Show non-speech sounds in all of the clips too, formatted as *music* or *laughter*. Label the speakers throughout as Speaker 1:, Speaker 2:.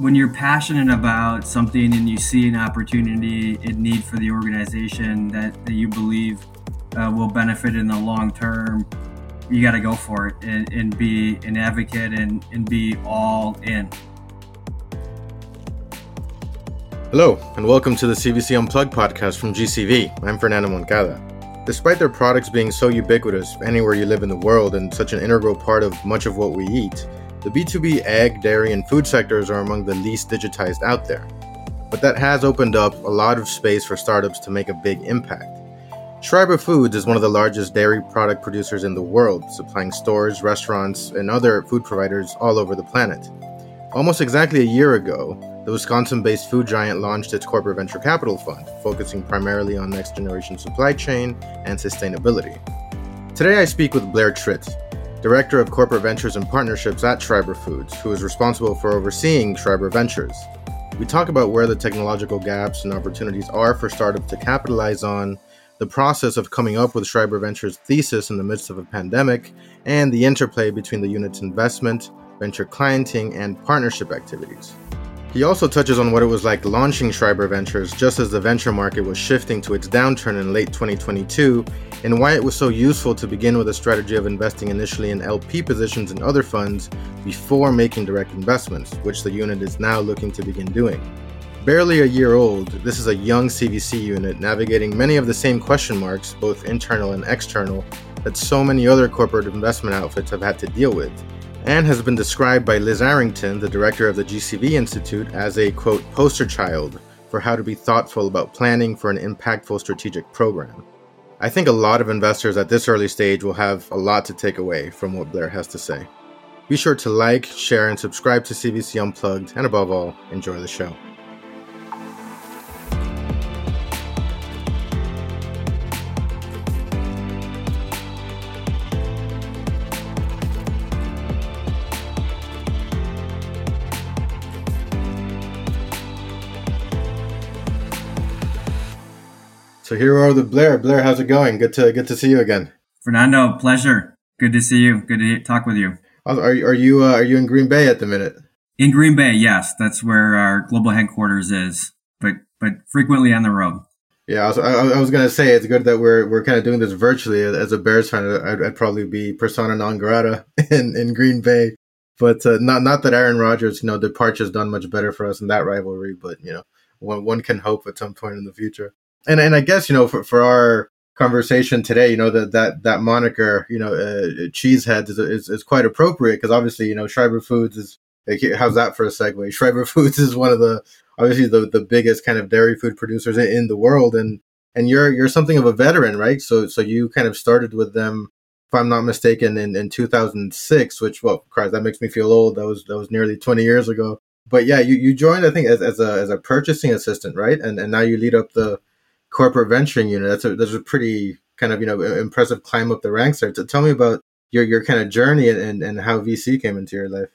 Speaker 1: when you're passionate about something and you see an opportunity in need for the organization that, that you believe uh, will benefit in the long term, you got to go for it and, and be an advocate and, and be all in.
Speaker 2: Hello, and welcome to the CVC Unplugged podcast from GCV. I'm Fernando Moncada. Despite their products being so ubiquitous anywhere you live in the world and such an integral part of much of what we eat, the B2B egg, dairy, and food sectors are among the least digitized out there. But that has opened up a lot of space for startups to make a big impact. Schreiber Foods is one of the largest dairy product producers in the world, supplying stores, restaurants, and other food providers all over the planet. Almost exactly a year ago, the Wisconsin based food giant launched its corporate venture capital fund, focusing primarily on next generation supply chain and sustainability. Today, I speak with Blair Tritt, Director of Corporate Ventures and Partnerships at Schreiber Foods, who is responsible for overseeing Schreiber Ventures. We talk about where the technological gaps and opportunities are for startups to capitalize on, the process of coming up with Schreiber Ventures' thesis in the midst of a pandemic, and the interplay between the unit's investment, venture clienting, and partnership activities. He also touches on what it was like launching Schreiber Ventures just as the venture market was shifting to its downturn in late 2022, and why it was so useful to begin with a strategy of investing initially in LP positions in other funds before making direct investments, which the unit is now looking to begin doing. Barely a year old, this is a young CVC unit navigating many of the same question marks, both internal and external, that so many other corporate investment outfits have had to deal with and has been described by Liz Arrington, the director of the GCV Institute, as a quote, poster child for how to be thoughtful about planning for an impactful strategic program. I think a lot of investors at this early stage will have a lot to take away from what Blair has to say. Be sure to like, share, and subscribe to CVC Unplugged, and above all, enjoy the show. So here are the Blair. Blair, how's it going? Good to good to see you again.
Speaker 1: Fernando, pleasure. Good to see you. Good to talk with you.
Speaker 2: Are, are you uh, are you in Green Bay at the minute?
Speaker 1: In Green Bay, yes, that's where our global headquarters is. But but frequently on the road.
Speaker 2: Yeah, I was, I, I was gonna say it's good that we're we're kind of doing this virtually. As a Bears fan, I'd, I'd probably be persona non grata *laughs* in, in Green Bay. But uh, not not that Aaron Rodgers, you know, departure has done much better for us in that rivalry. But you know, one one can hope at some point in the future and and I guess you know for, for our conversation today, you know that that that moniker, you know, uh, cheeseheads is, is, is quite appropriate because obviously you know Schreiber Foods is how's that for a segue? *laughs* Schreiber Foods is one of the obviously the the biggest kind of dairy food producers in, in the world, and and you're you're something of a veteran, right? So so you kind of started with them, if I'm not mistaken, in, in 2006, which well, Christ, that makes me feel old. That was that was nearly 20 years ago. But yeah, you, you joined I think as, as a as a purchasing assistant, right? And and now you lead up the corporate venturing unit. That's a that's a pretty kind of you know impressive climb up the ranks there. So tell me about your your kind of journey and and how VC came into your life.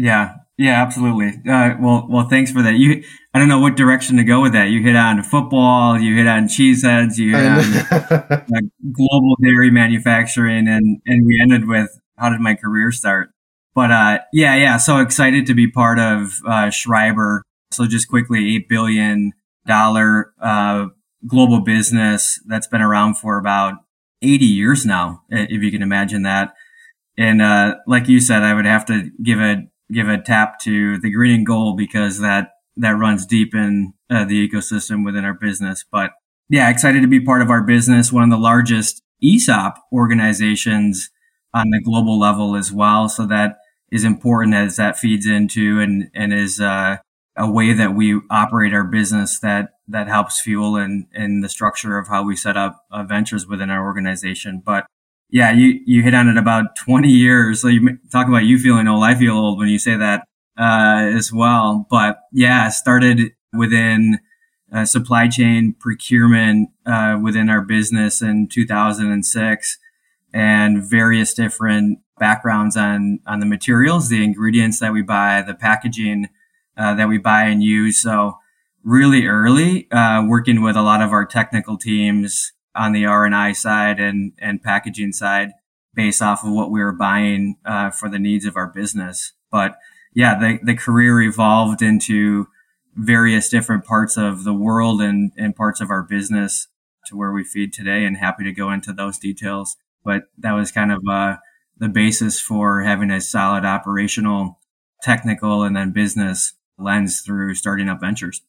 Speaker 1: Yeah, yeah, absolutely. Uh, well, well, thanks for that. You, I don't know what direction to go with that. You hit on football, you hit on cheeseheads, you hit on uh, *laughs* global dairy manufacturing, and and we ended with how did my career start? But uh, yeah, yeah, so excited to be part of uh, Schreiber. So just quickly, eight billion dollar uh, global business that's been around for about 80 years now, if you can imagine that. And uh, like you said, I would have to give a give a tap to the green and gold because that that runs deep in uh, the ecosystem within our business. But yeah, excited to be part of our business, one of the largest ESOP organizations on the global level as well. So that is important as that feeds into and and is uh, a way that we operate our business that that helps fuel and and the structure of how we set up uh, ventures within our organization. But yeah, you you hit on it about 20 years. So you talk about you feeling old. I feel old when you say that uh, as well. But yeah, started within uh, supply chain procurement uh, within our business in 2006 and various different backgrounds on on the materials, the ingredients that we buy, the packaging uh, that we buy and use. So really early, uh, working with a lot of our technical teams on the R&I side and, and packaging side based off of what we were buying uh, for the needs of our business. But yeah, the, the career evolved into various different parts of the world and, and parts of our business to where we feed today and happy to go into those details. But that was kind of uh, the basis for having a solid operational, technical, and then business lens through starting up ventures.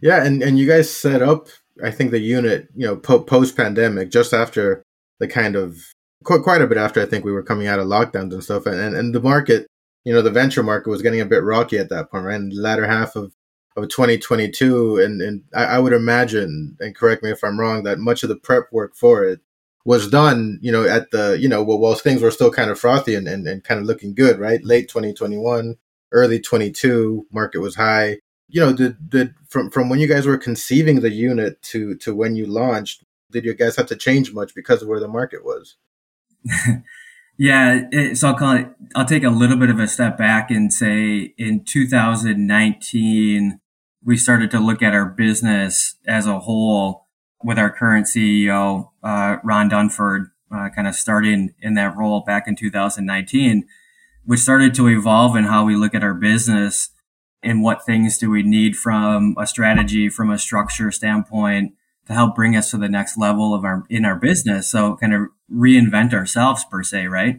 Speaker 2: Yeah, and, and you guys set up, I think, the unit, you know, po- post pandemic, just after the kind of quite, quite a bit after I think we were coming out of lockdowns and stuff, and, and the market, you know, the venture market was getting a bit rocky at that point, right? The latter half of of 2022, and and I, I would imagine, and correct me if I'm wrong, that much of the prep work for it was done, you know, at the, you know, well, while things were still kind of frothy and, and, and kind of looking good, right? Late 2021, early 22, market was high. You know, did, did from, from when you guys were conceiving the unit to, to when you launched, did you guys have to change much because of where the market was? *laughs*
Speaker 1: yeah. It, so I'll call it, I'll take a little bit of a step back and say in 2019, we started to look at our business as a whole with our current CEO, uh, Ron Dunford, uh, kind of starting in that role back in 2019, which started to evolve in how we look at our business and what things do we need from a strategy, from a structure standpoint to help bring us to the next level of our in our business. So kind of reinvent ourselves per se, right?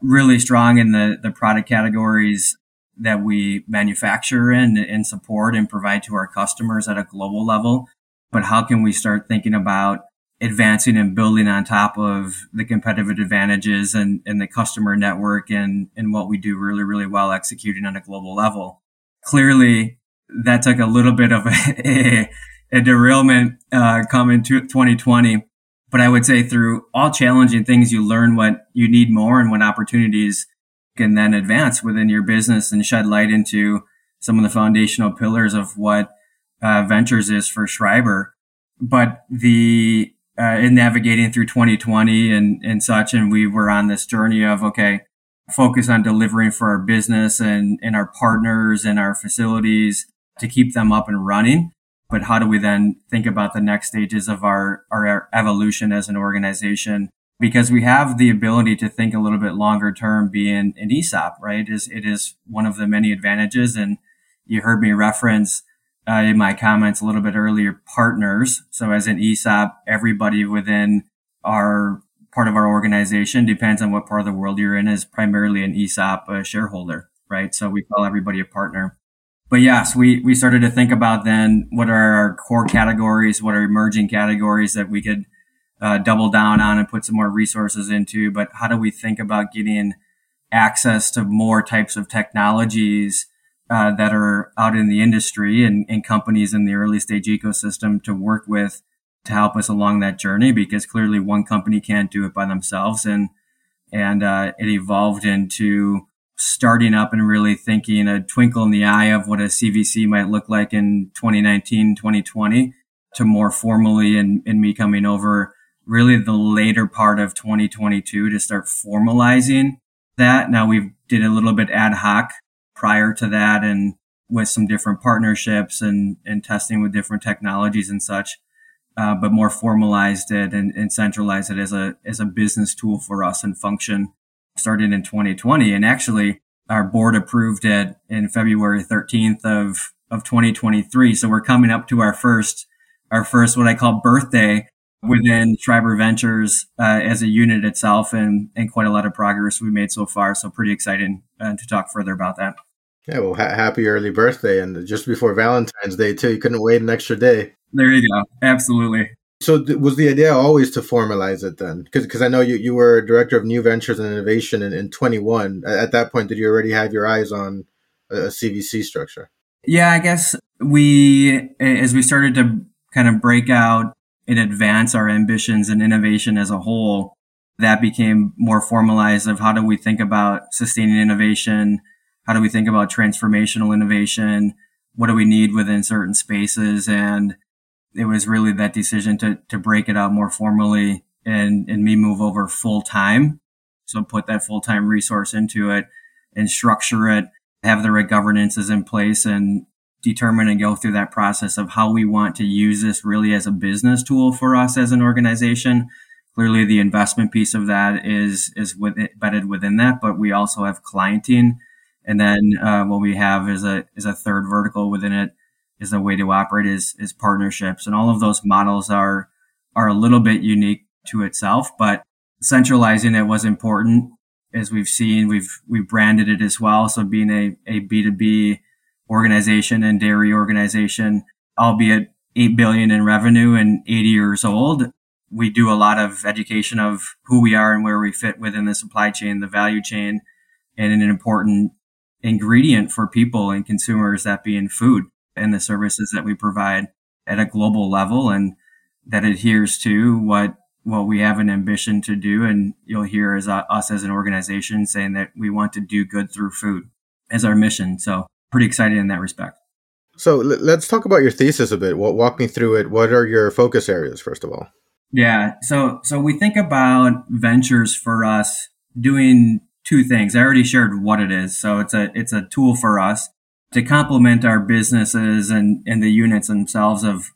Speaker 1: Really strong in the the product categories that we manufacture and, and support and provide to our customers at a global level. But how can we start thinking about advancing and building on top of the competitive advantages and, and the customer network and, and what we do really, really well executing on a global level? Clearly, that took a little bit of *laughs* a, a derailment uh, coming to 2020. But I would say through all challenging things, you learn what you need more and what opportunities can then advance within your business and shed light into some of the foundational pillars of what uh, ventures is for Schreiber. But the uh, in navigating through 2020 and and such, and we were on this journey of okay, focus on delivering for our business and and our partners and our facilities to keep them up and running but how do we then think about the next stages of our, our evolution as an organization? Because we have the ability to think a little bit longer term being an ESOP, right? It is, it is one of the many advantages. And you heard me reference uh, in my comments a little bit earlier, partners. So as an ESOP, everybody within our part of our organization depends on what part of the world you're in is primarily an ESOP uh, shareholder, right? So we call everybody a partner but yes, we, we started to think about then what are our core categories, what are emerging categories that we could uh, double down on and put some more resources into. But how do we think about getting access to more types of technologies uh, that are out in the industry and, and companies in the early stage ecosystem to work with to help us along that journey? Because clearly one company can't do it by themselves, and and uh, it evolved into starting up and really thinking a twinkle in the eye of what a CVC might look like in 2019, 2020 to more formally and, and me coming over really the later part of 2022 to start formalizing that. Now we've did a little bit ad hoc prior to that and with some different partnerships and, and testing with different technologies and such. Uh, but more formalized it and, and centralized it as a as a business tool for us and function started in 2020. And actually, our board approved it in February 13th of, of 2023. So we're coming up to our first, our first, what I call birthday within Schreiber Ventures uh, as a unit itself and, and quite a lot of progress we made so far. So pretty exciting uh, to talk further about that.
Speaker 2: Yeah, well, ha- happy early birthday. And just before Valentine's Day, too. You couldn't wait an extra day.
Speaker 1: There you go. Absolutely.
Speaker 2: So th- was the idea always to formalize it then? Because I know you, you were director of new ventures and innovation in, in 21. At that point, did you already have your eyes on a, a CVC structure?
Speaker 1: Yeah, I guess we, as we started to kind of break out and advance our ambitions and innovation as a whole, that became more formalized of how do we think about sustaining innovation? How do we think about transformational innovation? What do we need within certain spaces? And it was really that decision to to break it out more formally and and me move over full time. So put that full time resource into it and structure it, have the right governances in place and determine and go through that process of how we want to use this really as a business tool for us as an organization. Clearly the investment piece of that is is with embedded within that, but we also have clienting And then uh, what we have is a is a third vertical within it is a way to operate is is partnerships, and all of those models are are a little bit unique to itself, but centralizing it was important. As we've seen. We've we've branded it as well, so being a a B two B organization and dairy organization, albeit eight billion in revenue and 80 years old, we do a lot of education of who we are and where we fit within the supply chain, the value chain, and an important ingredient for people and consumers that being food and the services that we provide at a global level and that adheres to what what we have an ambition to do. And you'll hear as uh, us as an organization saying that we want to do good through food as our mission. So pretty excited in that respect.
Speaker 2: So let's talk about your thesis a bit. Walk me through it. What are your focus areas first of all?
Speaker 1: Yeah. So so we think about ventures for us doing two things. I already shared what it is. So it's a it's a tool for us to complement our businesses and, and the units themselves of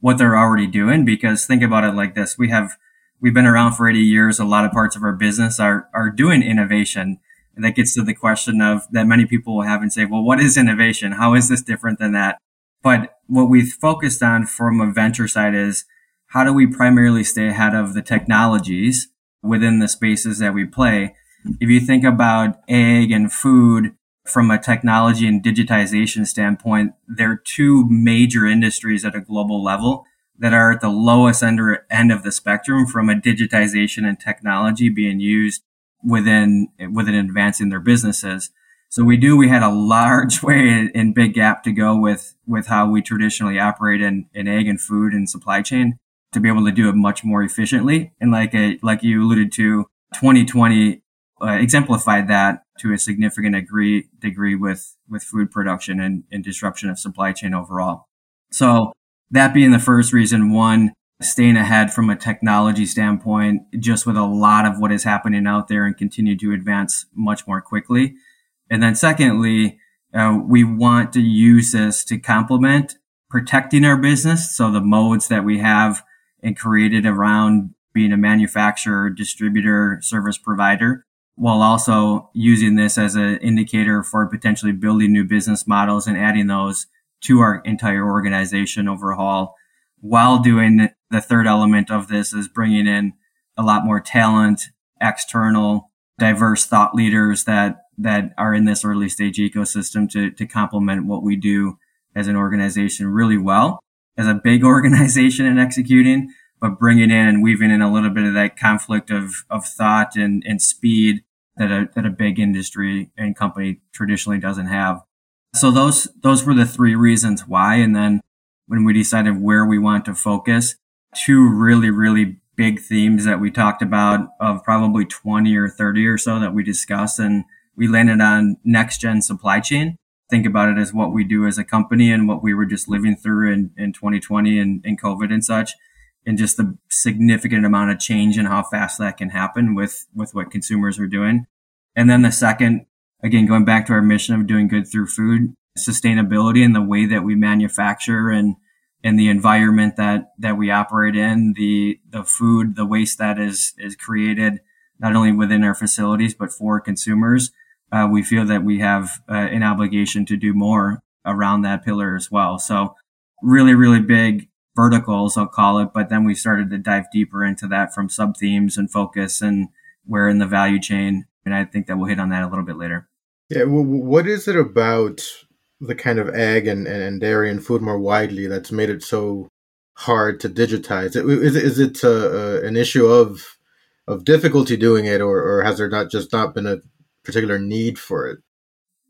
Speaker 1: what they're already doing. Because think about it like this. We have, we've been around for 80 years. A lot of parts of our business are, are doing innovation. And that gets to the question of that many people will have and say, well, what is innovation? How is this different than that? But what we've focused on from a venture side is how do we primarily stay ahead of the technologies within the spaces that we play? If you think about egg and food, from a technology and digitization standpoint, there are two major industries at a global level that are at the lowest under end of the spectrum from a digitization and technology being used within within advancing their businesses. So we do we had a large *laughs* way and big gap to go with with how we traditionally operate in, in egg and food and supply chain to be able to do it much more efficiently. And like a, like you alluded to, 2020 uh, exemplified that to a significant degree degree with with food production and, and disruption of supply chain overall. So that being the first reason, one, staying ahead from a technology standpoint, just with a lot of what is happening out there and continue to advance much more quickly. And then secondly, uh, we want to use this to complement protecting our business. So the modes that we have and created around being a manufacturer, distributor, service provider while also using this as an indicator for potentially building new business models and adding those to our entire organization overhaul while doing the third element of this is bringing in a lot more talent, external, diverse thought leaders that, that are in this early stage ecosystem to, to complement what we do as an organization really well as a big *laughs* organization in executing, but bringing in and weaving in a little bit of that conflict of, of thought and, and speed that a, that a big industry and company traditionally doesn't have. So those, those were the three reasons why. And then when we decided where we want to focus, two really, really big themes that we talked about of probably 20 or 30 or so that we discussed. And we landed on next gen supply chain. Think about it as what we do as a company and what we were just living through in, in 2020 and, and COVID and such and just the significant amount of change and how fast that can happen with with what consumers are doing. And then the second, again, going back to our mission of doing good through food, sustainability and the way that we manufacture and and the environment that that we operate in, the the food, the waste that is is created not only within our facilities but for consumers. Uh, we feel that we have uh, an obligation to do more around that pillar as well. So really, really big verticals, I'll call it. But then we started to dive deeper into that from sub themes and focus and where in the value chain. And I think that we'll hit on that a little bit later.
Speaker 2: Yeah. Well, what is it about the kind of egg and, and dairy and food more widely that's made it so hard to digitize? Is, is it uh, uh, an issue of of difficulty doing it, or, or has there not just not been a particular need for it?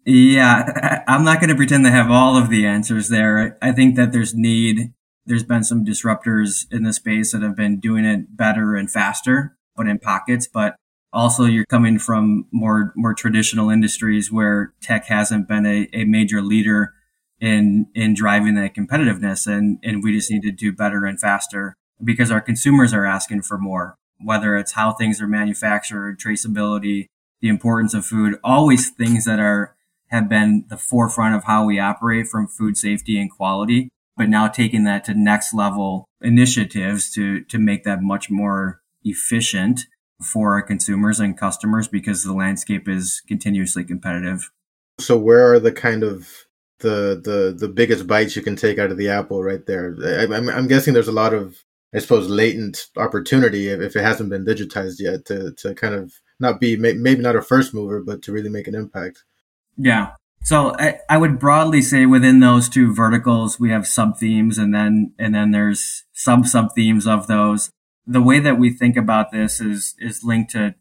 Speaker 1: Yeah, *laughs* I'm not going to pretend to have all of the answers there. I think that there's need there's been some disruptors in the space that have been doing it better and faster, but in pockets. But also you're coming from more, more traditional industries where tech hasn't been a, a major leader in, in driving that competitiveness. And, and we just need to do better and faster because our consumers are asking for more, whether it's how things are manufactured, traceability, the importance of food, always things that are, have been the forefront of how we operate from food safety and quality but now taking that to next level initiatives to, to make that much more efficient for our consumers and customers because the landscape is continuously competitive.
Speaker 2: So where are the kind of the the the biggest bites you can take out of the apple right there? I, I'm I'm guessing there's a lot of I suppose latent opportunity if, if it hasn't been digitized yet to to kind of not be maybe not a first mover, but to really make an impact.
Speaker 1: Yeah. So I, I would broadly say within those two verticals, we have sub themes and then, and then there's sub sub themes of those. The way that we think about this is, is linked to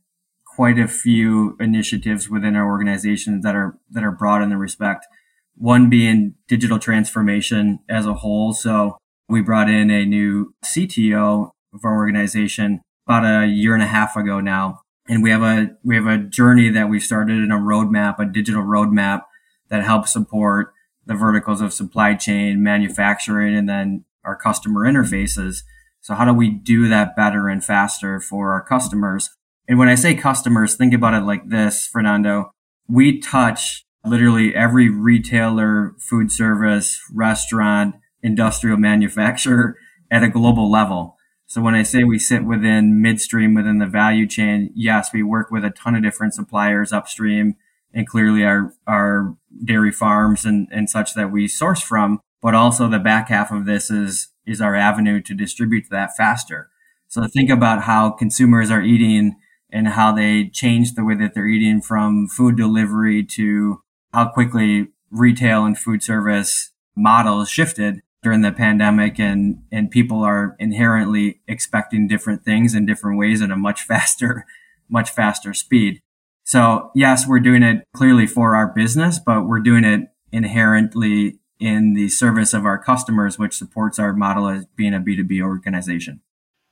Speaker 1: quite a few initiatives within our organization that are, that are broad in the respect. One being digital transformation as a whole. So we brought in a new CTO of our organization about a year and a half ago now. And we have a, we have a journey that we started in a roadmap, a digital roadmap that help support the verticals of supply chain, manufacturing, and then our customer interfaces. So how do we do that better and faster for our customers? And when I say customers, think about it like this, Fernando. We touch literally every retailer, food service, restaurant, industrial manufacturer *laughs* at a global level. So when I say we sit within midstream within the value chain, yes, we work with a ton of different suppliers upstream and clearly our, our dairy farms and, and such that we source from. But also the back half of this is, is our avenue to distribute that faster. So think about how consumers are eating and how they change the way that they're eating from food delivery to how quickly retail and food service models shifted during the pandemic and, and people are inherently expecting different things in different ways at a much *laughs* faster, much faster speed. So yes, we're doing it clearly for our business, but we're doing it inherently in the service of our customers, which supports our model as being a B2B organization.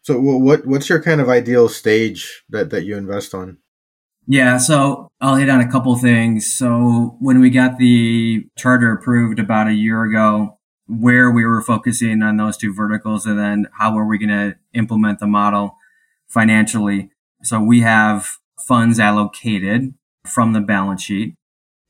Speaker 2: So what, what's your kind of ideal stage that, that you invest on?
Speaker 1: Yeah, so I'll hit on a couple things. So when we got the charter approved about a year ago, where we were focusing on those two verticals and then how are we going to implement the model financially. So we have funds allocated from the balance sheet.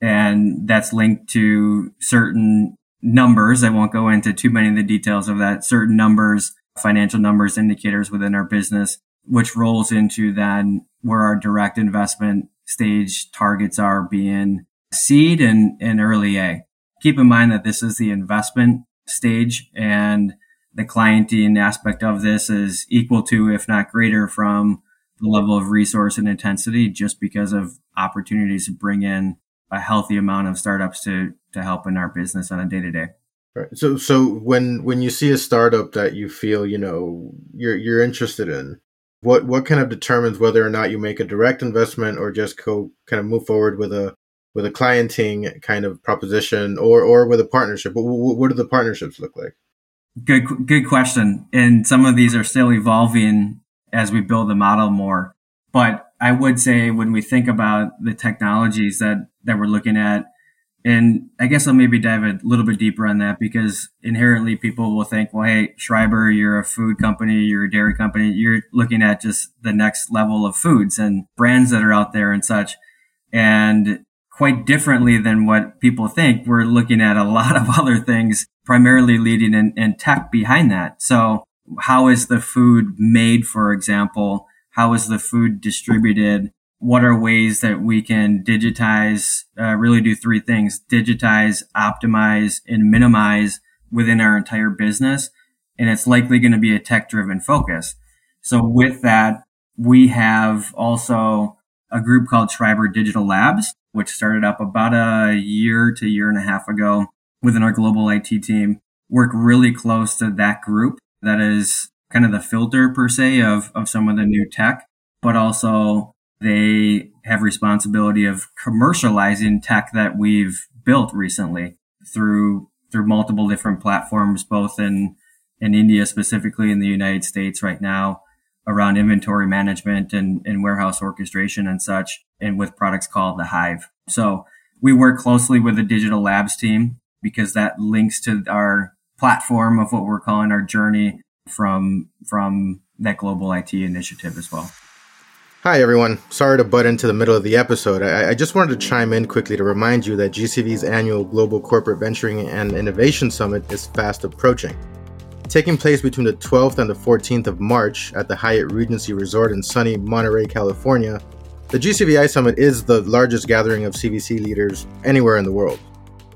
Speaker 1: And that's linked to certain numbers. I won't go into too many of the details of that. Certain numbers, financial numbers, indicators within our business, which rolls into then where our direct investment stage targets are being seed and, and early A. Keep in mind that this is the investment stage and the clienting aspect of this is equal to, if not greater from the level of resource and intensity just because of opportunities to bring in a healthy amount of startups to to help in our business on a day to day.
Speaker 2: Right. So so when when you see a startup that you feel, you know, you're you're interested in, what what kind of determines whether or not you make a direct investment or just go kind of move forward with a with a clienting kind of proposition or or with a partnership? What, what do the partnerships look like?
Speaker 1: Good good question. And some of these are still evolving as we build the model more. But I would say when we think about the technologies that, that we're looking at, and I guess I'll maybe dive a little bit deeper on that because inherently people will think, well, hey, Schreiber, you're a food company, you're a dairy company, you're looking at just the next level of foods and brands that are out there and such. And quite differently than what people think, we're looking at a *laughs* lot of other things, primarily leading in, in tech behind that. So how is the food made, for example? How is the food distributed? What are ways that we can digitize, uh, really do three things, digitize, optimize, and minimize within our entire business. And it's likely going to be a tech driven focus. So with that, we have also a group called Schreiber Digital Labs, which started up about a year to year and a half ago within our global IT team. Work really close to that group that is kind of the filter per se of, of some of the new tech, but also they have responsibility of commercializing tech that we've built recently through through multiple different platforms, both in in India specifically in the United States right now around inventory management and, and warehouse orchestration and such, and with products called the Hive. So we work closely with the digital labs team because that links to our platform of what we're calling our journey from from that global IT initiative as well.
Speaker 2: Hi, everyone. Sorry to butt into the middle of the episode. I, I, just wanted to chime in quickly to remind you that GCV's annual Global Corporate Venturing and Innovation Summit is fast approaching. Taking place between the 12th and the 14th of March at the Hyatt Regency Resort in sunny Monterey, California, The GCVI Summit is the largest gathering of CVC leaders anywhere in the world.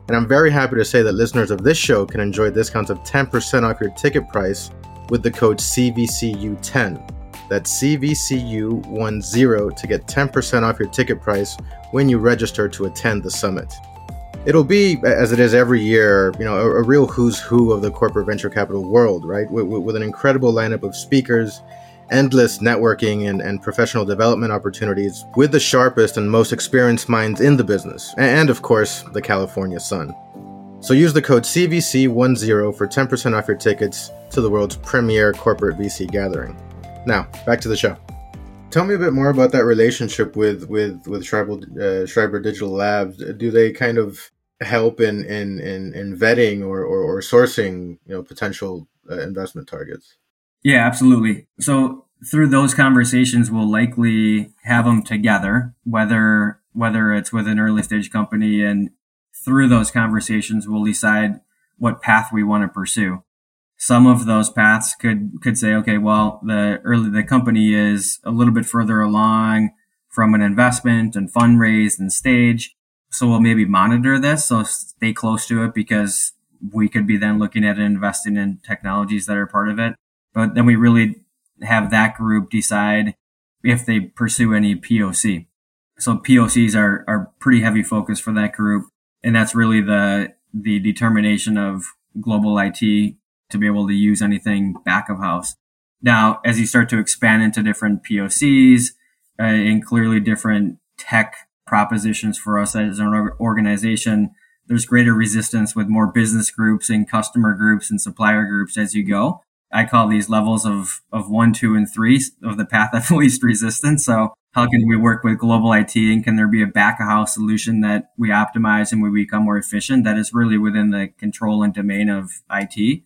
Speaker 2: And I'm very happy to say that listeners of this show can enjoy discounts of 10% off your ticket price with the code CVCU10. That's CVCU10 to get 10% off your ticket price when you register to attend the summit. It'll be, as it is every year, you know, a, a real who's who of the corporate venture capital world, right? With, with an incredible lineup of speakers endless networking and, and professional development opportunities with the sharpest and most experienced minds in the business, and of course, the California sun. So use the code CVC10 for 10% off your tickets to the world's premier corporate VC gathering. Now, back to the show. Tell me a bit more about that relationship with with with Schreiber, uh, Schreiber Digital Labs. Do they kind of help in in in, in vetting or, or, or sourcing you know potential uh, investment targets?
Speaker 1: Yeah, absolutely. So through those conversations, we'll likely have them together, whether whether it's with an early stage company, and through those conversations, we'll decide what path we want to pursue. Some of those paths could could say, okay, well, the early the company is a little bit further along from an investment and fundraise and stage, so we'll maybe monitor this, so stay close to it because we could be then looking at investing in technologies that are part of it but then we really have that group decide if they pursue any POC. So POCs are, are pretty heavy focus for that group. And that's really the, the determination of global IT to be able to use anything back of house. Now, as you start to expand into different POCs uh, and clearly different tech propositions for us as an organization, there's greater resistance with more business groups and customer groups and supplier groups as you go. I call these levels of, of one, two, and three of the path of *laughs* least resistance. So how can we work with global IT and can there be a back of house solution that we optimize and we become more efficient that is really within the control and domain of IT?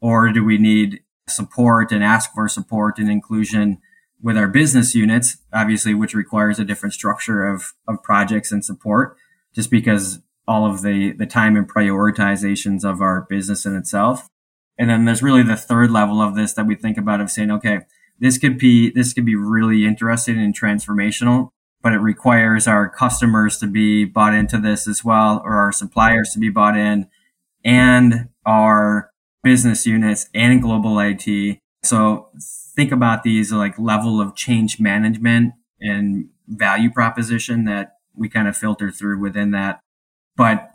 Speaker 1: Or do we need support and ask for support and inclusion with our business units, obviously, which requires a different structure of, of projects and support just because all of the, the time and prioritizations of our business in itself. And then there's really the third level of this that we think about of saying, okay, this could be, this could be really interesting and transformational, but it requires our customers to be bought into this as well, or our suppliers to be bought in and our business units and global IT. So think about these like level of change management and value proposition that we kind of filter through within that. But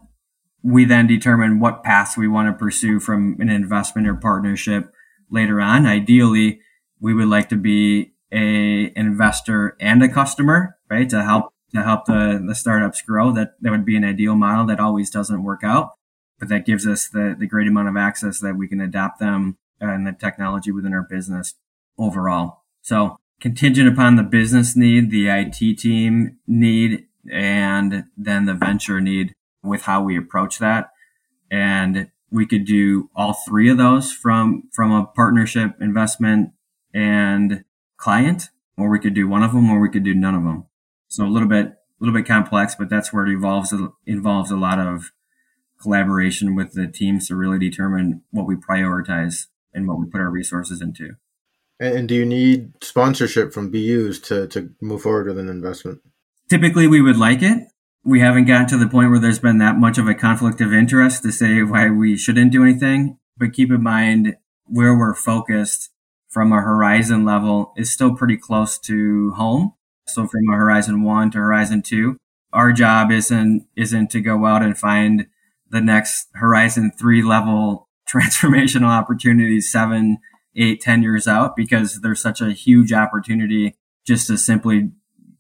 Speaker 1: we then determine what paths we want to pursue from an investment or partnership later on. Ideally, we would like to be a investor and a customer, right? To help to help the, the startups grow. That that would be an ideal model that always doesn't work out, but that gives us the, the great amount of access that we can adapt them and the technology within our business overall. So contingent upon the business need, the IT team need, and then the venture need with how we approach that. And we could do all three of those from, from a partnership, investment and client, or we could do one of them, or we could do none of them. So a little bit, a little bit complex, but that's where it evolves, involves a lot of collaboration with the teams to really determine what we prioritize and what we put our resources into.
Speaker 2: And do you need sponsorship from BUs to, to move forward with an investment?
Speaker 1: Typically, we would like it we haven't gotten to the point where there's been that much of a conflict of interest to say why we shouldn't do anything. But keep in mind where we're focused from a horizon level is still pretty close to home. So from a horizon one to horizon two, our job isn't, isn't to go out and find the next horizon three level *laughs* transformational opportunities seven, eight, ten years out because there's such a huge opportunity just to simply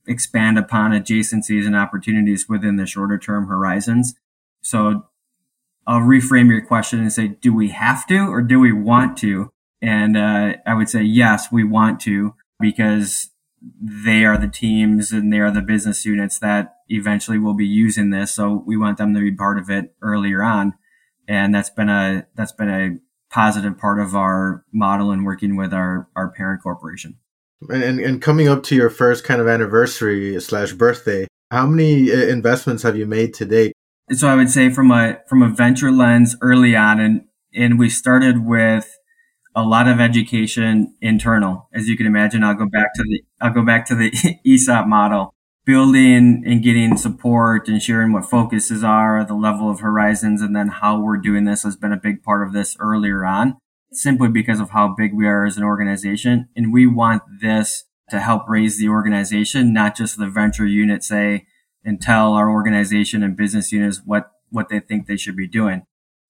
Speaker 1: expand upon adjacencies and opportunities within the shorter term horizons. So I'll reframe your question and say, do we have to or do we want to? And uh, I would say, yes, we want to because they are the teams and they are the business units that eventually will be using this. So we want them to be part of it earlier on. And that's been a, that's been a positive part of our model in working with our, our parent corporation.
Speaker 2: And, and, coming up to your first kind of anniversary slash birthday, how many uh, investments have you made to date?
Speaker 1: So I would say from a from a venture lens early on, and and we started with a lot of education internal. As you can imagine, I'll go back to the I'll go back to the *laughs* ESOP model. building and getting support and sharing what focuses are, the level of horizons, and then how we're doing this has been a big part of this earlier on, simply because of how big we are as an organization. And we want this to help raise the organization, not just the venture unit, say, and tell our organization and business units what, what they think they should be doing.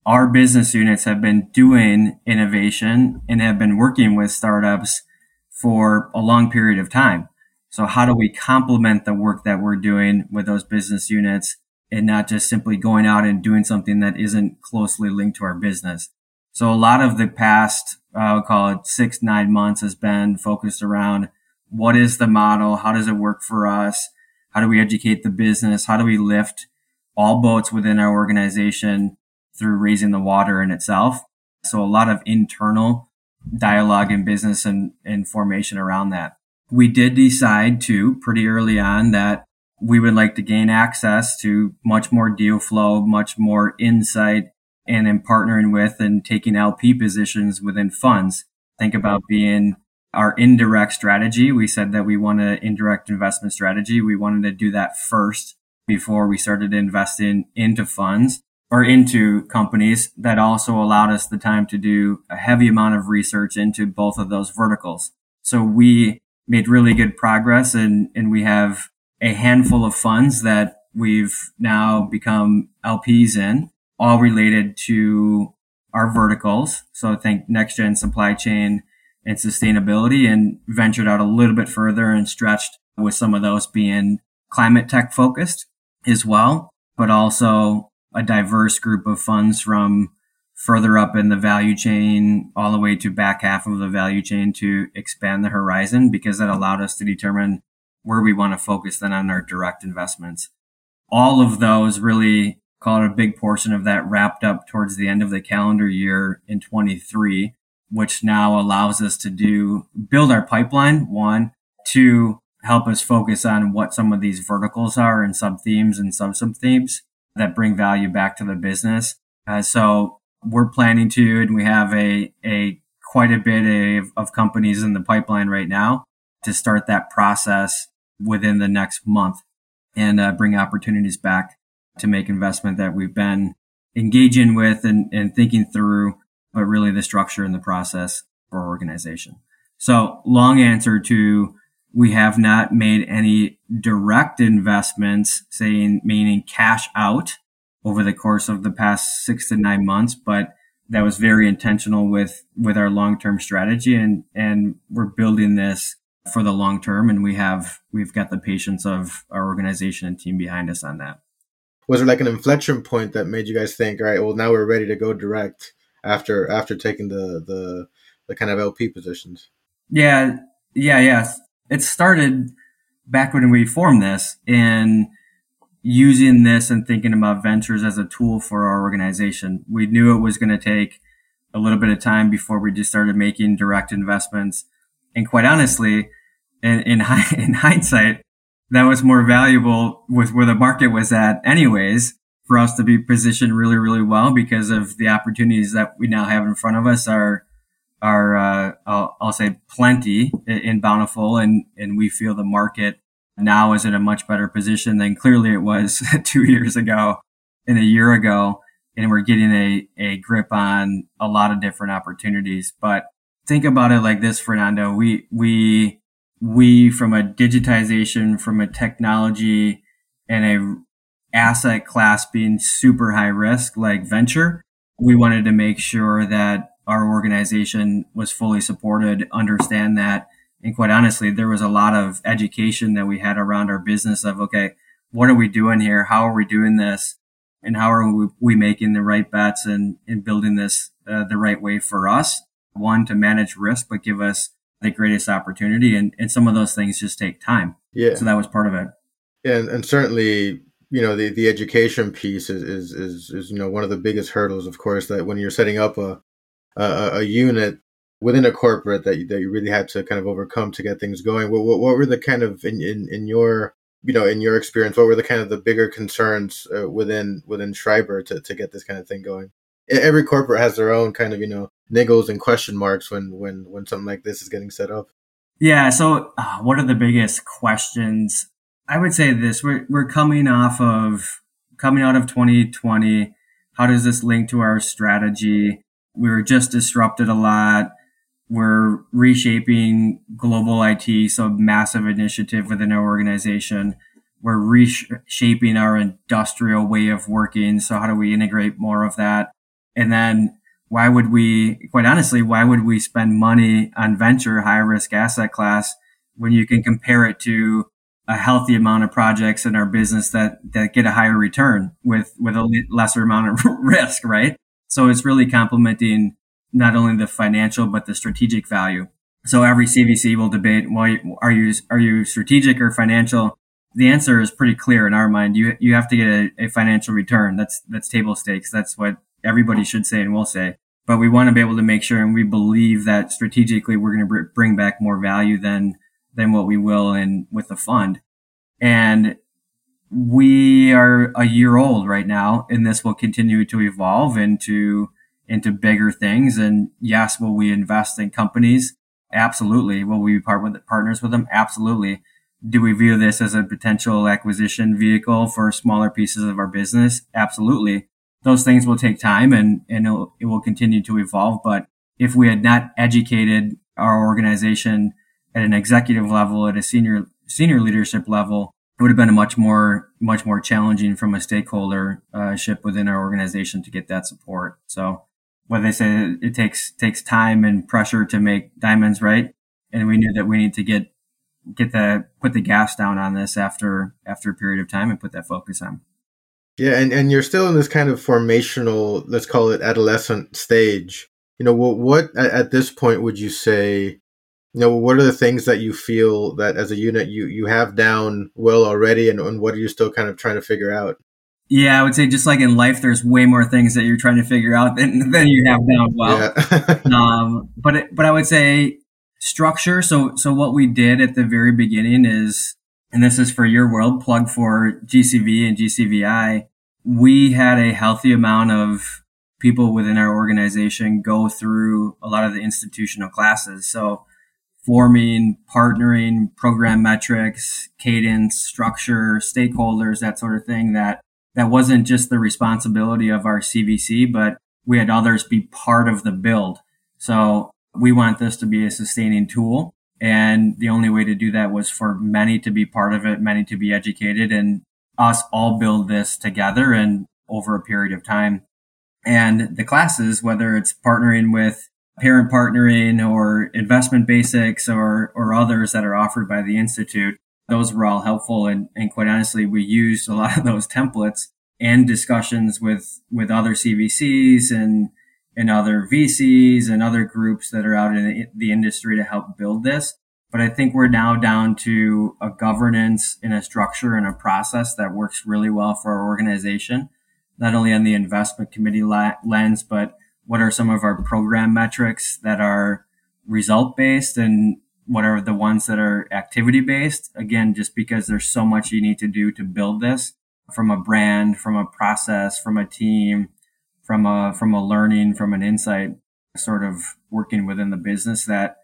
Speaker 1: Our business units have been doing innovation and have been working with startups for a long period of time. So how do we complement the work that we're doing with those business units and not just simply going out and doing something that isn't closely linked to our business? So a lot of the past, uh, I'll call it six, nine months has been focused around what is the model? How does it work for us? How do we educate the business? How do we lift all boats within our organization through raising the water in itself? So a lot of internal dialogue and business and, and formation around that we did decide to pretty early on that we would like to gain access to much more deal flow, much more insight, and in partnering with and taking LP positions within funds. Think about being our indirect strategy. We said that we want an indirect investment strategy. We wanted to do that first before we started investing into funds or into companies that also allowed us the time to do a heavy amount of research into both of those verticals. So we made really good progress and, and we have a handful of funds that we've now become LPs in, all related to our verticals. So I think next gen supply chain and sustainability and ventured out a little bit further and stretched with some of those being climate tech focused as well, but also a diverse group of funds from further up in the value chain, all the way to back half of the value chain to expand the horizon because that allowed us to determine where we want to focus then on our direct investments. All of those really call it a big portion of that wrapped up towards the end of the calendar year in 23, which now allows us to do build our pipeline. One, two, help us focus on what some of these verticals are and sub themes and sub sub themes that bring value back to the business. Uh, so we're planning to, and we have a, a quite a bit of, of companies in the pipeline right now to start that process within the next month and uh, bring opportunities back to make investment that we've been engaging with and, and thinking through, but really the structure and the process for our organization. So long answer to we have not made any direct investments, saying meaning cash out over the course of the past six to nine months, but that was very intentional with with our long term strategy, and and we're building this for the long term, and we have we've got the patience of our organization and team behind us on that.
Speaker 2: Was there like an inflection point that made you guys think, all right, well now we're ready to go direct after after taking the the the kind of LP positions?
Speaker 1: Yeah, yeah, yes. It started back when we formed this, and using this and thinking about ventures as a tool for our organization. We knew it was going to take a little bit of time before we just started making direct investments. And quite honestly, in, in, *laughs* in hindsight, that was more valuable with where the market was at anyways for us to be positioned really, really well because of the opportunities that we now have in front of us are, are, uh, I'll, I'll say plenty in bountiful and, and we feel the market now is in a much better position than clearly it was *laughs* two years ago and a year ago. And we're getting a, a grip on a lot of different opportunities. But think about it like this, Fernando. We, we, we from a digitization, from a technology and a asset class being super high risk like venture, we wanted to make sure that our organization was fully supported, understand that and quite honestly, there was a lot of education that we had around our business of, okay, what are we doing here? How are we doing this? And how are we, making the right bets and, and building this uh, the right way for us? One, to manage risk, but give us the greatest opportunity. And, and some of those things just take time.
Speaker 2: Yeah.
Speaker 1: So that was part of it.
Speaker 2: And, and certainly, you know, the, the education piece is, is, is, is, you know, one of the biggest hurdles, of course, that when you're setting up a, a, a unit within a corporate that you, that you really had to kind of overcome to get things going. What, what, what were the kind of in, in, in your you know in your experience what were the kind of the bigger concerns uh, within within Schreiber to, to get this kind of thing going? Every corporate has their own kind of you know niggles and question marks when when when something like this is getting set up.
Speaker 1: Yeah. So, uh, what are the biggest questions? I would say this: we're we're coming off of coming out of 2020. How does this link to our strategy? We were just disrupted a lot. We're reshaping global IT, so massive initiative within our organization. We're reshaping our industrial way of working. So how do we integrate more of that? And then why would we, quite honestly, why would we spend money on venture high risk asset class when you can compare it to a healthy amount of projects in our business that, that get a higher return with, with a lesser amount of *laughs* risk, right? So it's really complementing not only the financial, but the strategic value. So every CVC will debate, well, are you, are you strategic or financial? The answer is pretty clear in our mind. You, you have to get a, a financial return. That's, that's table stakes. That's what everybody should say and will say. But we want to be able to make sure and we believe that strategically we're going to bring back more value than than what we will in with the fund. And we are a year old right now, and this will continue to evolve into into bigger things. And yes, will we invest in companies? Absolutely. Will we part with partners with them? Absolutely. Do we view this as a potential acquisition vehicle for smaller pieces of our business? Absolutely. Those things will take time and, and it will continue to evolve. But if we had not educated our organization at an executive level, at a senior senior leadership level, it would have been a much more much more challenging from a stakeholdership uh, within our organization to get that support. So, what they say it takes takes time and pressure to make diamonds, right? And we knew that we need to get get the put the gas down on this after after a period of time and put that focus on.
Speaker 2: Yeah, and, and you're still in this kind of formational, let's call it adolescent stage. You know, what, what at this point would you say you know what are the things that you feel that as a unit you you have down well already and, and what are you still kind of trying to figure out
Speaker 1: yeah i would say just like in life there's way more things that you're trying to figure out than, *laughs* than you have down well yeah. *laughs* um, but it, but i would say structure so so what we did at the very beginning is and this is for your world plug for gcv and gcvi we had a healthy amount of people within our organization go through a lot of the institutional classes so forming, partnering, program metrics, cadence, structure, stakeholders, that sort of thing that that wasn't just the responsibility of our CVC, but we had others be part of the build. So we want this to be a sustaining tool. And the only way to do that was for many to be part of it, many to be educated and us all build this together and over a period of time. And the classes, whether it's partnering with parent partnering or investment basics or, or others that are offered by the Institute. Those were all helpful. And, and quite honestly, we used a *laughs* lot of those templates and discussions with, with other CVCs and, and other VCs and other groups that are out in the industry to help build this. But I think we're now down to a governance and a structure and a process that works really well for our organization, not only on the investment committee lens, but what are some of our program metrics that are result based and what are the ones that are activity based again just because there's so much you need to do to build this from a brand from a process from a team from a from a learning from an insight sort of working within the business that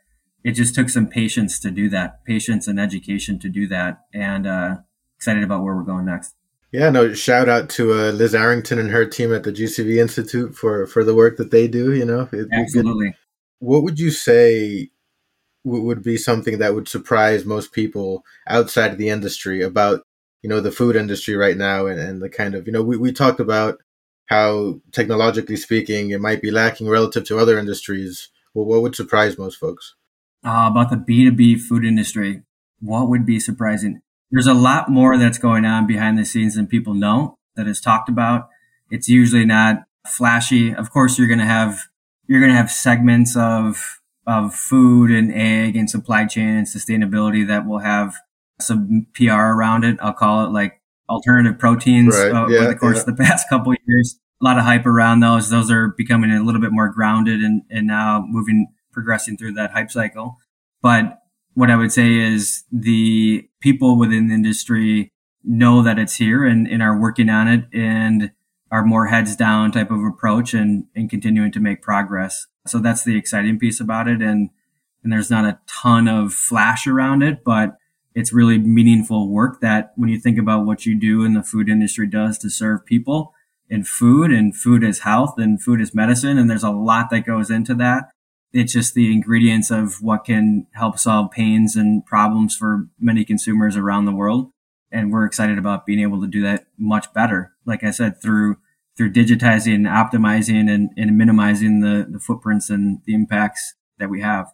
Speaker 1: it just took some patience to do that patience and education to do that and uh, excited about where we're going next
Speaker 2: yeah, no, shout out to uh, Liz Arrington and her team at the GCV Institute for for the work that they do. You know,
Speaker 1: absolutely.
Speaker 2: What would you say would be something that would surprise most people outside of the industry about you know the food industry right now and, and the kind of you know we, we talked about how technologically speaking it might be lacking relative to other industries well, what would surprise most folks
Speaker 1: uh, about the b2b food industry what would be surprising there's a lot more that's going on behind the scenes than people know that is talked about. It's usually not flashy. Of course, you're going to have, you're going to have segments of, of food and egg and supply chain and sustainability that will have some PR around it. I'll call it like alternative proteins right. uh, yeah, over the course yeah. of the *laughs* past couple of years. A lot of hype around those. Those are becoming a little bit more grounded and, and now moving, progressing through that hype cycle. But what I would say is the people within the industry know that it's here and, and are working on it and are more heads down type of approach and, and continuing to make progress. So that's the exciting piece about it. And, and there's not a ton of flash around it, but it's really meaningful work that when you think about what you do and the food industry does to serve people and food and food is health and food is medicine. And there's a lot that goes into that. It's just the ingredients of what can help solve pains and problems for many consumers around the world. And we're excited about being able to do that much better. Like I said, through through digitizing, optimizing, and, and minimizing the, the footprints and the impacts that we have.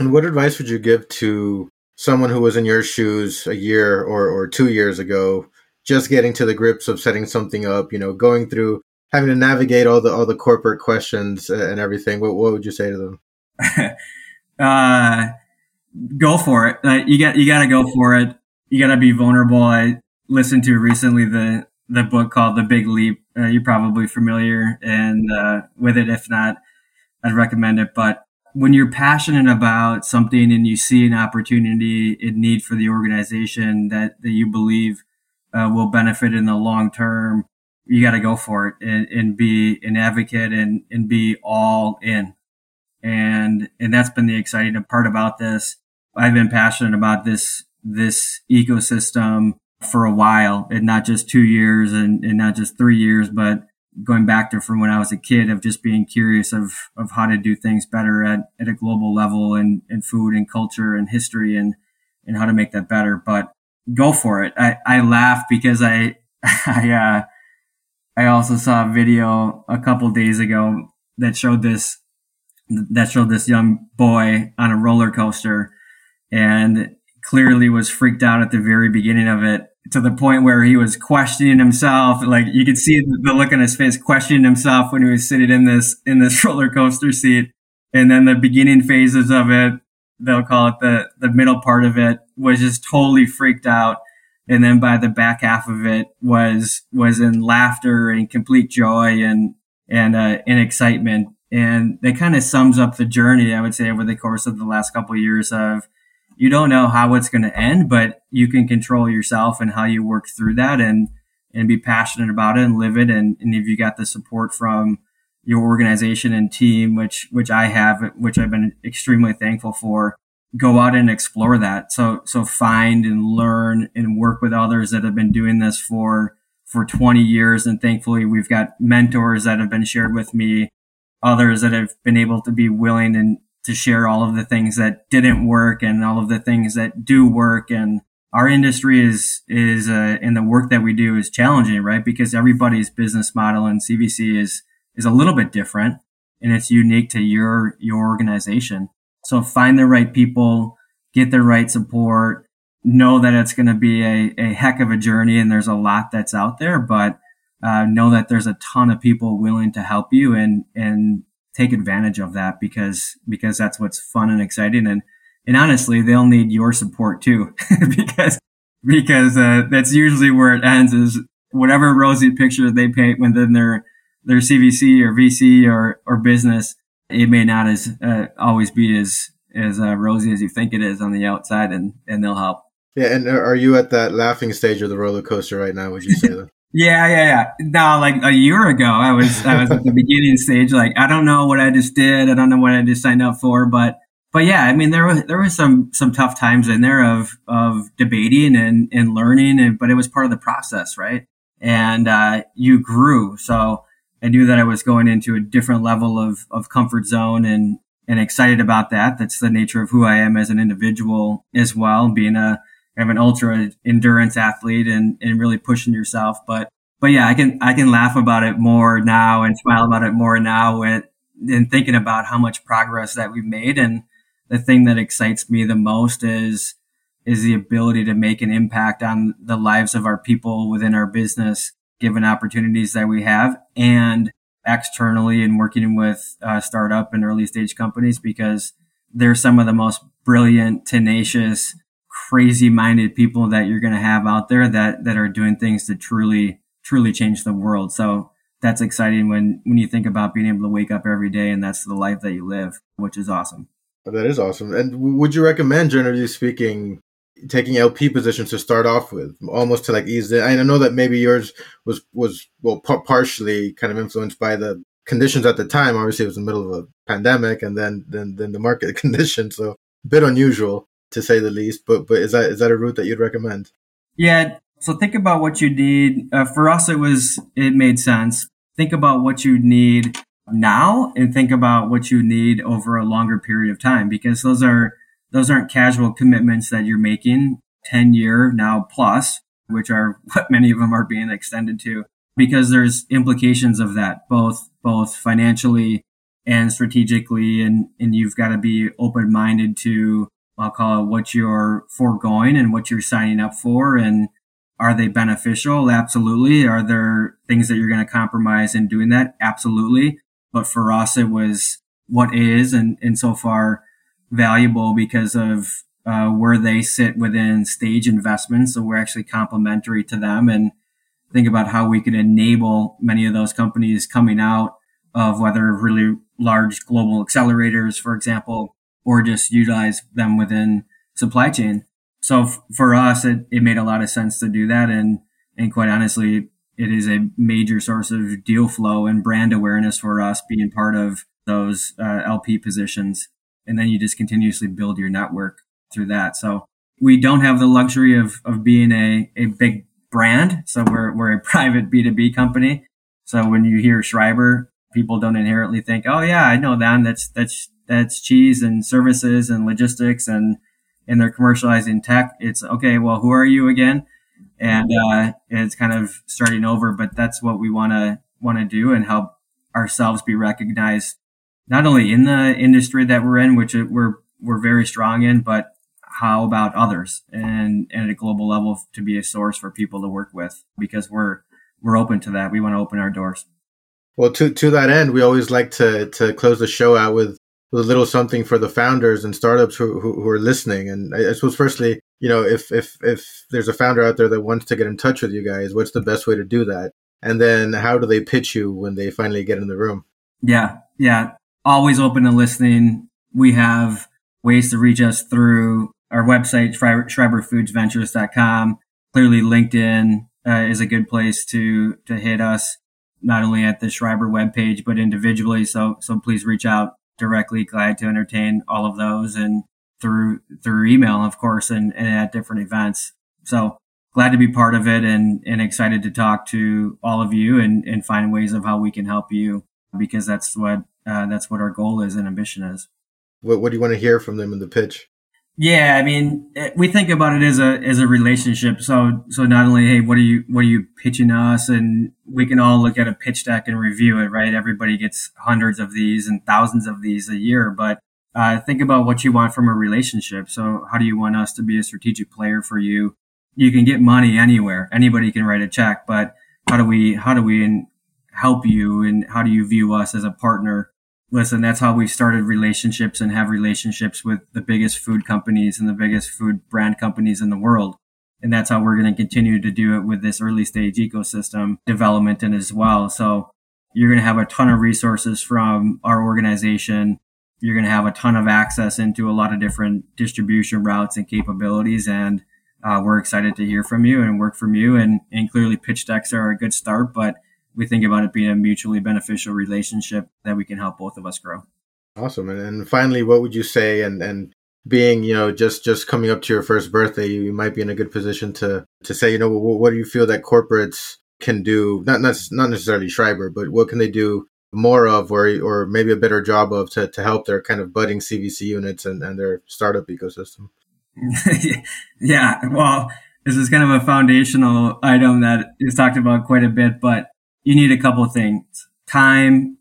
Speaker 2: And what advice would you give to someone who was in your shoes a year or, or two years ago, just getting to the grips of setting something up, you know, going through having to navigate all the all the corporate questions uh, and everything, what what would you say to them? *laughs*
Speaker 1: uh, go for it. Uh, you got you got to go for it. You got to be vulnerable. I listened to recently the the book called The Big Leap. Uh, you're probably familiar and uh, with it. If not, I'd recommend it. But when you're passionate about something and you see an opportunity in need for the organization that, that you believe uh, will benefit in the long term, you got to go for it and, and, be an advocate and, and be all in. And, and that's been the exciting part about this. I've been passionate about this, this ecosystem for a while and not just two years and, and not just three years, but going back to from when I was a kid of just being curious of of how to do things better at, at a global level and, and food and culture and history and and how to make that better. But go for it. I, I laugh because I *laughs* I uh I also saw a video a couple days ago that showed this that showed this young boy on a roller coaster and clearly was freaked out at the very beginning of it to the point where he was questioning himself. Like you could see the look on his face, questioning himself when he was sitting in this in this *laughs* roller coaster seat. And then the beginning phases of it, they'll call it the the middle part of it, was just totally freaked out. And then by the back half of it was was in laughter and complete joy and and uh, and excitement. And that kind of sums up the journey, I would say, over the course of the last couple of years of you don't know how it's going to end, but you can control yourself and how you work through that and, and be passionate about it and live it. And, and if you got the support from your organization and team, which, which I have, which I've been extremely thankful for, go out and explore that. So, so find and learn and work with others that have been doing this for, for 20 years. And thankfully we've got mentors that have been shared with me, others that have been able to be willing and, to share all of the things that didn't work and all of the things that do work. And our industry is, is, uh, in the work that we do is challenging, right? Because everybody's business model and CVC is, is a little bit different and it's unique to your, your organization. So find the right people, get the right support, know that it's going to be a, a heck of a journey and there's a lot that's out there, but uh, know that there's a ton of people willing to help you and, and take advantage of that because because that's what's fun and exciting. And and honestly they'll need your support too *laughs* because because uh, that's usually where it ends is whatever rosy picture they paint within their their CVC or VC or or business it may not as uh, always be as as uh, rosy as you think it is on the outside and and they'll help.
Speaker 2: Yeah and are you at that laughing stage of the roller coaster right now would you say
Speaker 1: Yeah, yeah, yeah. Now, like a year ago, I was I was at the *laughs* beginning stage. Like, I don't know what I just did. I don't know what I just signed up for. But but yeah, I mean, there was there was some some tough times in there of of debating and and learning, and but it was part of the process, right? And uh, you grew. So I knew that I was going into a different level of of comfort zone and and excited about that. That's the nature of who I am as an individual as well, being a of an ultra endurance athlete and, and really pushing yourself. But, but yeah, I can, I can laugh about it more now and smile about it more now and, and thinking about how much progress that we've made. And the thing that excites me the most is, is the ability to make an impact on the lives of our people within our business, given opportunities that we have and externally and working with uh, startup and early stage companies because they're some of the most brilliant, tenacious, crazy minded people that you're going to have out there that, that are doing things to truly, truly change the world. So that's exciting when, when you think about being able to wake up every day and that's the life that you live, which is awesome.
Speaker 2: Oh, that is awesome. And would you recommend, generally speaking, taking LP positions to start off with, almost to like ease it? I know that maybe yours was was well p- partially kind of influenced by the conditions at the time. Obviously, it was in the middle of a pandemic, and then then then the market *laughs* conditions, so a bit unusual to say the least. But but is that is that a route that you'd recommend?
Speaker 1: Yeah. So think about what you need. Uh, for us, it was it made sense. Think about what you need now, and think about what you need over a longer period of time, because those are those aren't casual commitments that you're making. Ten year now plus, which are *laughs* what many of them are being extended to, because there's implications of that both both financially and strategically, and and you've got to be open minded to I'll call it what you're foregoing and what you're signing up for. And are they beneficial? Absolutely. Are there things that you're going to compromise in doing that? Absolutely. But for us, it was what is and, and so far valuable because of uh, where they sit within stage investments. So we're actually complementary to them and think about how we could enable many of those companies coming out of whether really large global accelerators, for example, or just utilize them within supply chain. So f- for us, it, it made a lot of sense to do that. And, and quite honestly, it is a major source of deal flow and brand awareness for us being part of those uh, LP positions. And then you just continuously build your network through that. So we don't have the luxury of, of being a, a big brand. So we're, we're a *laughs* private B2B company. So when you hear Schreiber, people don't inherently think, oh yeah, I know them. That's, that's that's cheese and services and logistics and and they're commercializing tech. It's okay. Well, who are you again? And uh, it's kind of starting over, but that's what we want to want to do and help ourselves be recognized not only in the industry that we're in, which we're we're very strong in, but how about others and, and at a global level to be a source for people to work with because we're we're open to that. We want to open our doors.
Speaker 2: Well, to to that end, we always like to to close the show out with a little something for the founders and startups who, who, who, are listening. And I, suppose, firstly, you know, if, if, if there's a founder out there that wants to get in touch with you guys, what's the best way to do that? And then how do they pitch you when they finally get in the room?
Speaker 1: Yeah. Yeah. Always open to listening. We have ways to reach us through our website, schreiberfoodsventures.com. Clearly, LinkedIn uh, is a good place to, to hit us, not only at the Schreiber webpage, but individually. So, so please reach out directly glad to entertain all of those and through through email of course and, and at different events. So glad to be part of it and and excited to talk to all of you and and find ways of how we can help you because that's what uh, that's what our goal is and ambition is.
Speaker 2: What, what do you want to hear from them in the pitch
Speaker 1: yeah, I mean, eh, we think about it as a as a relationship. So so not only hey, what are you what are you pitching us, and we can all look at a pitch deck and review it, right? Everybody gets hundreds of these and thousands of these a year, but uh, think about what you want from a relationship. So how do you want us to be a strategic player for you? You can get money anywhere. Anybody can write a check, but how do we how do we help you, and how do you view us as a partner? Listen, that's how we've started relationships and have relationships with the biggest food companies and the biggest food brand companies in the world. And that's how we're going to continue to do it with this early stage ecosystem development and as well. So you're going to have a ton of resources from our organization. You're going to have a ton of access into a lot of different distribution routes and capabilities. And uh, we're excited to hear from you and work from you. And, and clearly pitch decks are a good start, but we think about it being a mutually beneficial relationship that we can help both of us grow.
Speaker 2: Awesome. And, and finally, what would you say? And and being you know just just coming up to your first birthday, you, you might be in a good position to to say you know what, what do you feel that corporates can do? Not not not necessarily Schreiber, but what can they do more of or or maybe a better job of to, to help their kind of budding CVC units and, and their startup ecosystem? *laughs*
Speaker 1: yeah, well, this is kind of a foundational item that is talked about quite a bit, but you need a couple of things time,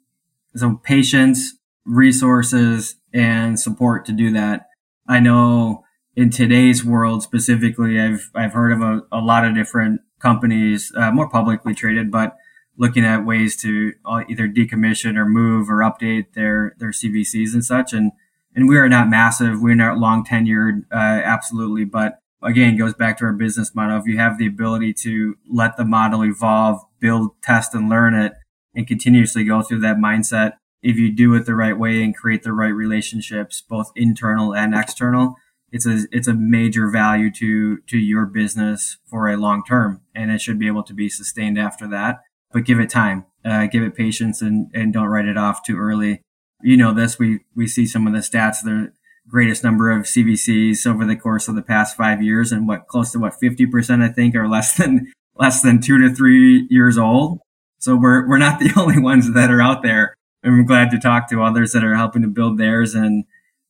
Speaker 1: some patience, resources, and support to do that. I know in today's world specifically, I've, I've heard of a, a lot of different companies, uh, more publicly traded, but looking at ways to uh, either decommission or move or update their, their CVCs and such. And, and we are not massive. We're not long tenured, uh, absolutely. But again, goes back to our business model. If you have the ability to let the model evolve, build, test, and learn it, and continuously go through that mindset, if you do it the right way and create the right relationships, both internal and external, it's a it's a major value to to your business for a long term, and it should be able to be sustained after that. But give it time, uh, give it patience, and and don't write it off too early. You know this. We we see some of the stats. There greatest number of CVCs over the course of the past five years, and what close to what 50% I think are less *laughs* than less than two to three years old. So we're we're not the *laughs* only ones that are out there. And I'm glad to talk to others that are helping to build theirs and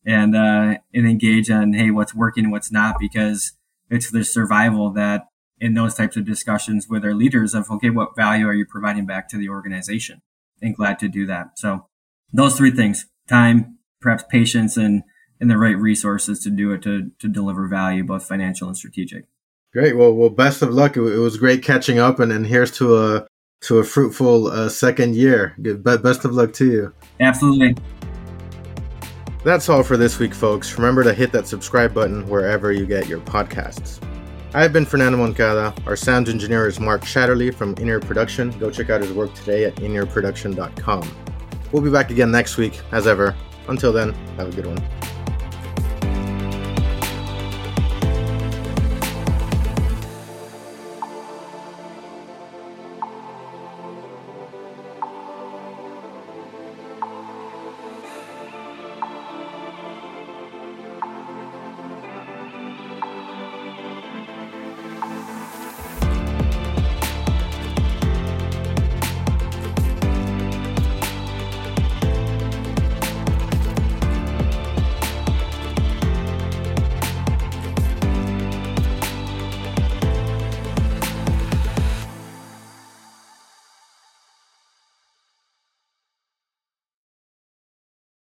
Speaker 1: and uh, and engage on hey what's working and what's not because it's the survival that in those types of discussions with our leaders of okay what value are you providing back to the organization and glad to do that so those three things time perhaps patience and and the right resources to do it to to deliver value both financial and strategic
Speaker 2: great well well best of luck it, was great catching up and, and here's to a to a fruitful uh, second year best of luck to you
Speaker 1: absolutely
Speaker 2: that's all for this week, folks. Remember to hit that subscribe button wherever you get your podcasts. I've been Fernando Moncada. Our sound engineer is Mark Shatterley from In Ear Production. Go check out his work today at inearproduction.com. We'll be back again next week, as ever. Until then, have a good one.